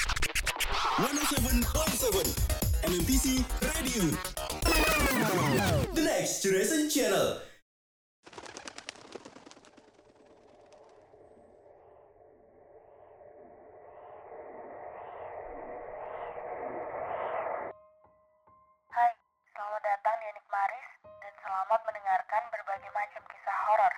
107.7 MMTC Radio. The Next Generation Channel. Hai, selamat datang di Enik Maris dan selamat mendengarkan berbagai macam kisah horor,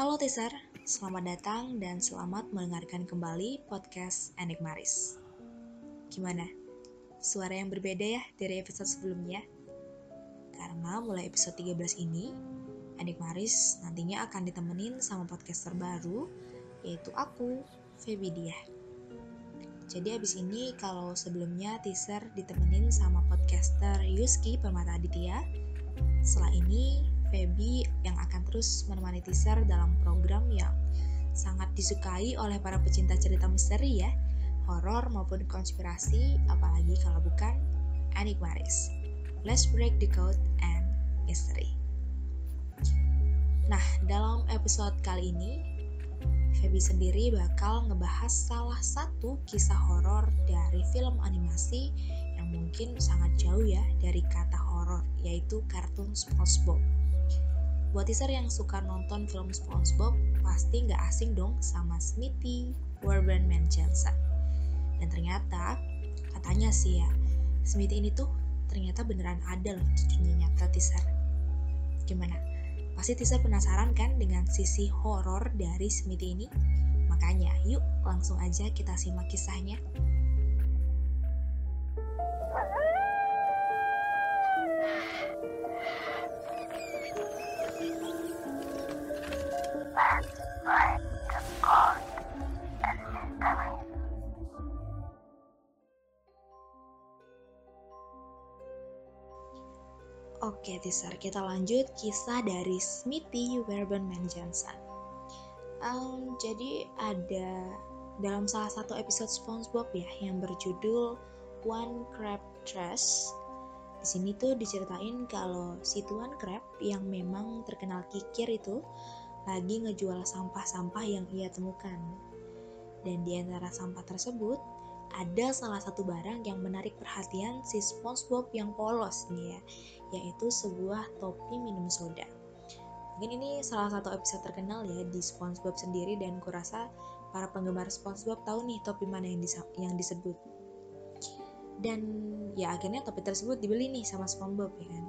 Halo teaser, selamat datang dan selamat mendengarkan kembali podcast Enik Maris. Gimana? Suara yang berbeda ya dari episode sebelumnya? Karena mulai episode 13 ini, Enik Maris nantinya akan ditemenin sama podcaster baru, yaitu aku, Feby Dia. Jadi abis ini kalau sebelumnya teaser ditemenin sama podcaster Yuski Permata Aditya, setelah ini Feby yang akan terus menemani teaser dalam program yang sangat disukai oleh para pecinta cerita misteri ya, horor maupun konspirasi, apalagi kalau bukan Enigmaris. Let's break the code and mystery. Nah, dalam episode kali ini, Feby sendiri bakal ngebahas salah satu kisah horor dari film animasi yang mungkin sangat jauh ya dari kata horor, yaitu kartun SpongeBob. Buat teaser yang suka nonton film SpongeBob, pasti nggak asing dong sama Smithy Warburton Johnson. Dan ternyata, katanya sih ya, Smithy ini tuh ternyata beneran ada loh di dunia nyata teaser. Gimana? Pasti teaser penasaran kan dengan sisi horor dari Smithy ini? Makanya, yuk langsung aja kita simak kisahnya. Oke, teaser kita lanjut kisah dari Smithy Warburton Johnson. Um, jadi ada dalam salah satu episode SpongeBob ya yang berjudul One Crab Trash. Di sini tuh diceritain kalau si Tuan Crab yang memang terkenal kikir itu lagi ngejual sampah-sampah yang ia temukan. Dan di antara sampah tersebut ada salah satu barang yang menarik perhatian si SpongeBob yang polos nih ya, yaitu sebuah topi minum soda. Mungkin ini salah satu episode terkenal ya di SpongeBob sendiri dan kurasa para penggemar SpongeBob tahu nih topi mana yang, disa- yang disebut. Dan ya akhirnya topi tersebut dibeli nih sama SpongeBob ya kan.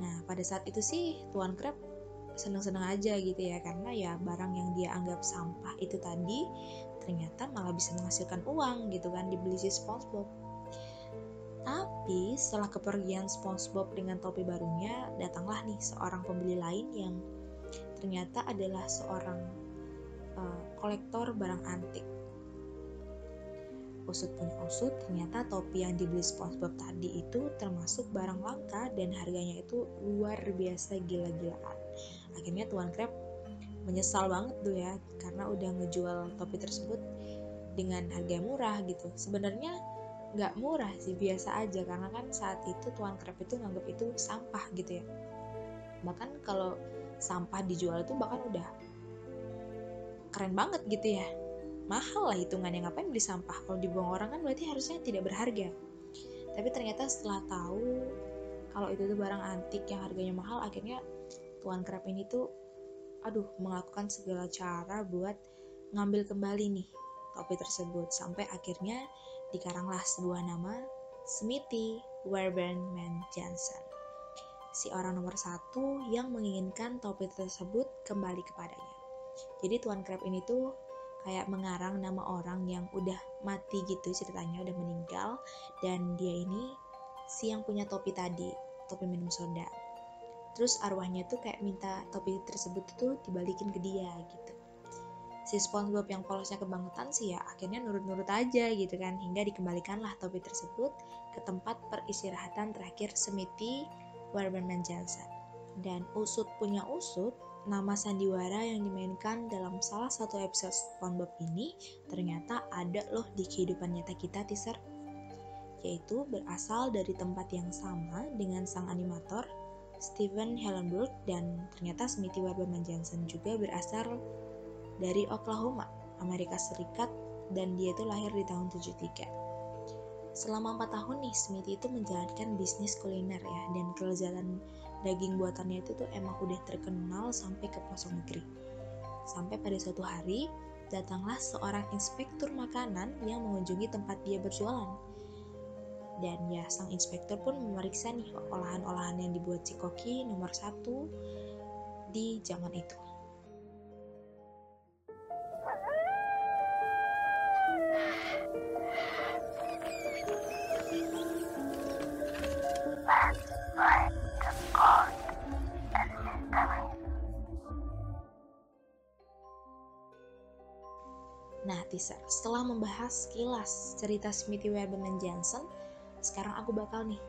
Nah pada saat itu sih Tuan Crab seneng-seneng aja gitu ya karena ya barang yang dia anggap sampah itu tadi ternyata malah bisa menghasilkan uang gitu kan dibeli si SpongeBob. Tapi setelah kepergian SpongeBob dengan topi barunya, datanglah nih seorang pembeli lain yang ternyata adalah seorang uh, kolektor barang antik. Usut punya usut, ternyata topi yang dibeli SpongeBob tadi itu termasuk barang langka dan harganya itu luar biasa gila-gilaan. Akhirnya Tuan Crab menyesal banget tuh ya karena udah ngejual topi tersebut dengan harga murah gitu. Sebenarnya nggak murah sih biasa aja karena kan saat itu Tuan Crab itu nganggap itu sampah gitu ya. Bahkan kalau sampah dijual itu bahkan udah keren banget gitu ya mahal lah hitungannya ngapain beli sampah kalau dibuang orang kan berarti harusnya tidak berharga tapi ternyata setelah tahu kalau itu tuh barang antik yang harganya mahal akhirnya Tuan Crab ini tuh aduh melakukan segala cara buat ngambil kembali nih topi tersebut. Sampai akhirnya dikaranglah sebuah nama Smithy Warburton Man Johnson si orang nomor satu yang menginginkan topi tersebut kembali kepadanya. Jadi Tuan Crab ini tuh kayak mengarang nama orang yang udah mati gitu ceritanya udah meninggal. Dan dia ini si yang punya topi tadi topi minum soda terus arwahnya tuh kayak minta topi tersebut tuh dibalikin ke dia gitu. Si SpongeBob yang polosnya kebangetan sih ya akhirnya nurut-nurut aja gitu kan. Hingga dikembalikanlah topi tersebut ke tempat peristirahatan terakhir Smithy Warburton Johnson dan usut punya usut nama sandiwara yang dimainkan dalam salah satu episode SpongeBob ini ternyata ada loh di kehidupan nyata kita teaser. Yaitu berasal dari tempat yang sama dengan sang animator Steven Hillenburg dan ternyata Smithy Warberman Johnson juga berasal dari Oklahoma, Amerika Serikat dan dia itu lahir di tahun 73. Selama 4 tahun nih, Smithy itu menjalankan bisnis kuliner ya dan kelezatan daging buatannya itu tuh emang udah terkenal sampai ke pelosok negeri. Sampai pada suatu hari, datanglah seorang inspektur makanan yang mengunjungi tempat dia berjualan. Dan ya, sang inspektur pun memeriksa nih olahan-olahan yang dibuat si Koki nomor satu di zaman itu. Nah, teaser, setelah membahas sekilas cerita Smithy Werberman Johnson, sekarang aku bakal nih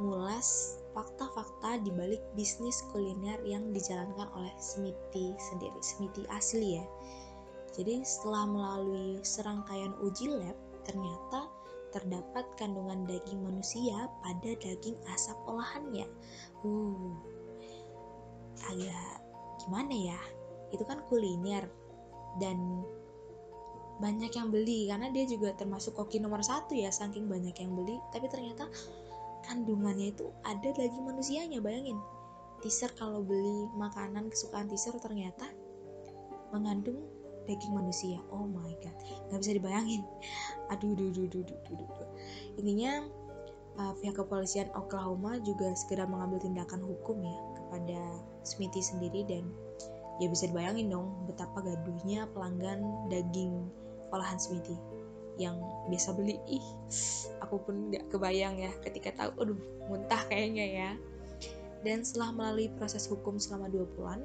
ngulas fakta-fakta di balik bisnis kuliner yang dijalankan oleh Smithy sendiri, Smithy asli ya. Jadi setelah melalui serangkaian uji lab, ternyata terdapat kandungan daging manusia pada daging asap olahannya. Uh, agak gimana ya? Itu kan kuliner dan banyak yang beli karena dia juga termasuk koki nomor satu ya saking banyak yang beli. Tapi ternyata kandungannya itu ada daging manusianya bayangin. Teaser kalau beli makanan kesukaan teaser ternyata mengandung daging manusia. Oh my god. Nggak bisa dibayangin. Aduh duh duh duh duh duh, duh. intinya uh, pihak kepolisian Oklahoma juga segera mengambil tindakan hukum ya kepada Smithy sendiri dan ya bisa dibayangin dong betapa gaduhnya pelanggan daging olahan Smithy yang biasa beli ih aku pun nggak kebayang ya ketika tahu aduh muntah kayaknya ya. Dan setelah melalui proses hukum selama dua bulan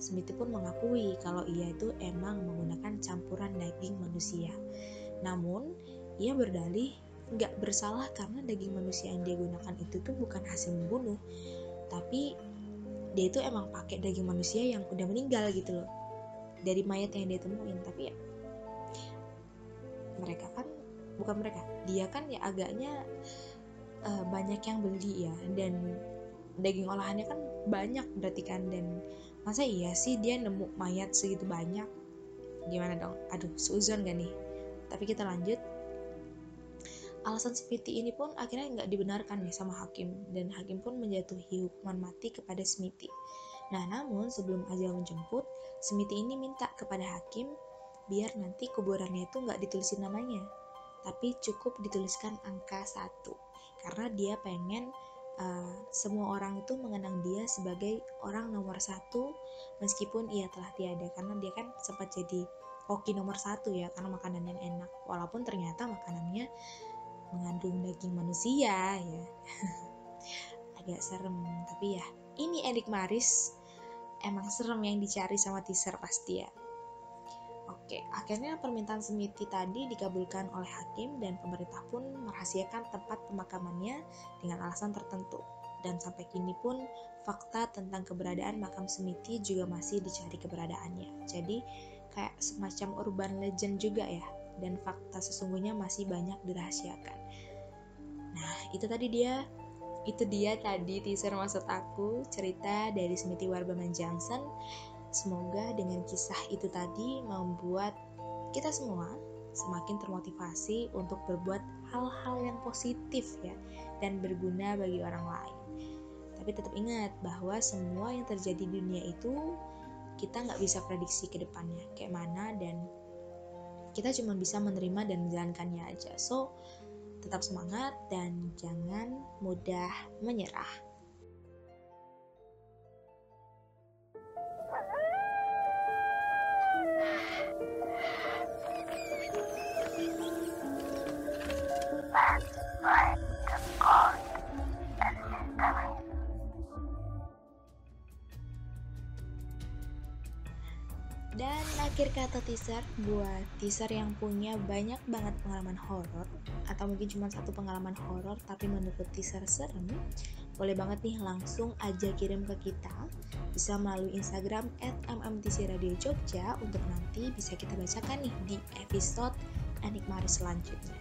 Smithy pun mengakui kalau ia itu emang menggunakan campuran daging manusia. Namun ia berdalih nggak bersalah karena daging manusia yang dia gunakan itu tuh bukan hasil membunuh. Tapi dia itu emang pakai daging manusia yang udah meninggal gitu loh. Dari mayat yang dia temuin. Tapi ya mereka kan bukan mereka dia kan ya agaknya uh, banyak yang beli ya dan daging olahannya kan banyak berarti kan dan masa iya sih dia nemu mayat segitu banyak? Gimana dong? Aduh suzon gak nih? Tapi kita lanjut. Alasan seperti ini pun akhirnya nggak dibenarkan nih sama hakim dan hakim pun menjatuhi hukuman mati kepada Smithy. Nah namun sebelum ajal menjemput, Smithy ini minta kepada hakim biar nanti kuburannya itu nggak ditulisin namanya tapi cukup dituliskan angka satu. Karena dia pengen uh, semua orang itu mengenang dia sebagai orang nomor satu meskipun ia telah tiada. Karena dia kan sempat jadi koki nomor satu ya karena makanan yang enak. Walaupun ternyata makanannya mengandung daging manusia ya. Agak serem tapi ya ini Erik Maris. Emang serem yang dicari sama teaser pasti ya Oke, akhirnya permintaan Smithy tadi dikabulkan oleh hakim dan pemerintah pun merahasiakan tempat pemakamannya dengan alasan tertentu. Dan sampai kini pun fakta tentang keberadaan makam Smithy juga masih dicari keberadaannya. Jadi kayak semacam urban legend juga ya. Dan fakta sesungguhnya masih banyak dirahasiakan. Nah, itu tadi dia itu dia tadi teaser maksud aku cerita dari Smithy Warbaman Johnson Semoga dengan kisah itu tadi membuat kita semua semakin termotivasi untuk berbuat hal-hal yang positif ya dan berguna bagi orang lain. Tapi tetap ingat bahwa semua yang terjadi di dunia itu kita nggak bisa prediksi ke depannya kayak mana dan kita cuma bisa menerima dan menjalankannya aja. So, tetap semangat dan jangan mudah menyerah. Dan akhir kata teaser buat teaser yang punya banyak banget pengalaman horor atau mungkin cuma satu pengalaman horor tapi menurut teaser serem, boleh banget nih langsung aja kirim ke kita bisa melalui Instagram at mmtc radio Jogja untuk nanti bisa kita bacakan nih di episode Anik Mari selanjutnya.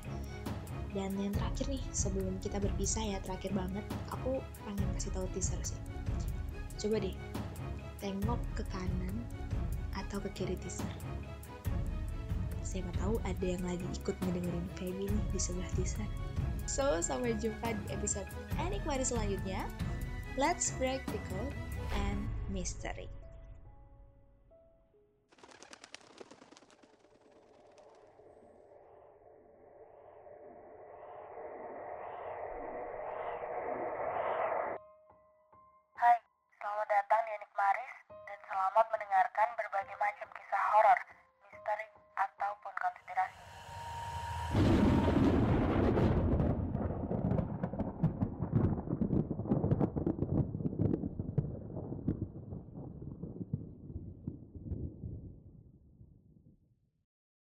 Dan yang terakhir nih sebelum kita berpisah ya terakhir banget aku pengen kasih tahu teaser sih. Coba deh tengok ke kanan atau ke kiri teaser. Siapa tahu ada yang lagi ikut ngedengerin kayak gini di sebelah teaser. So sampai jumpa di episode Anik Mari selanjutnya. Let's break the code and misteri. Hai, selamat datang di Enik Maris dan selamat mendengarkan berbagai macam kisah horor, misteri, ataupun konspirasi.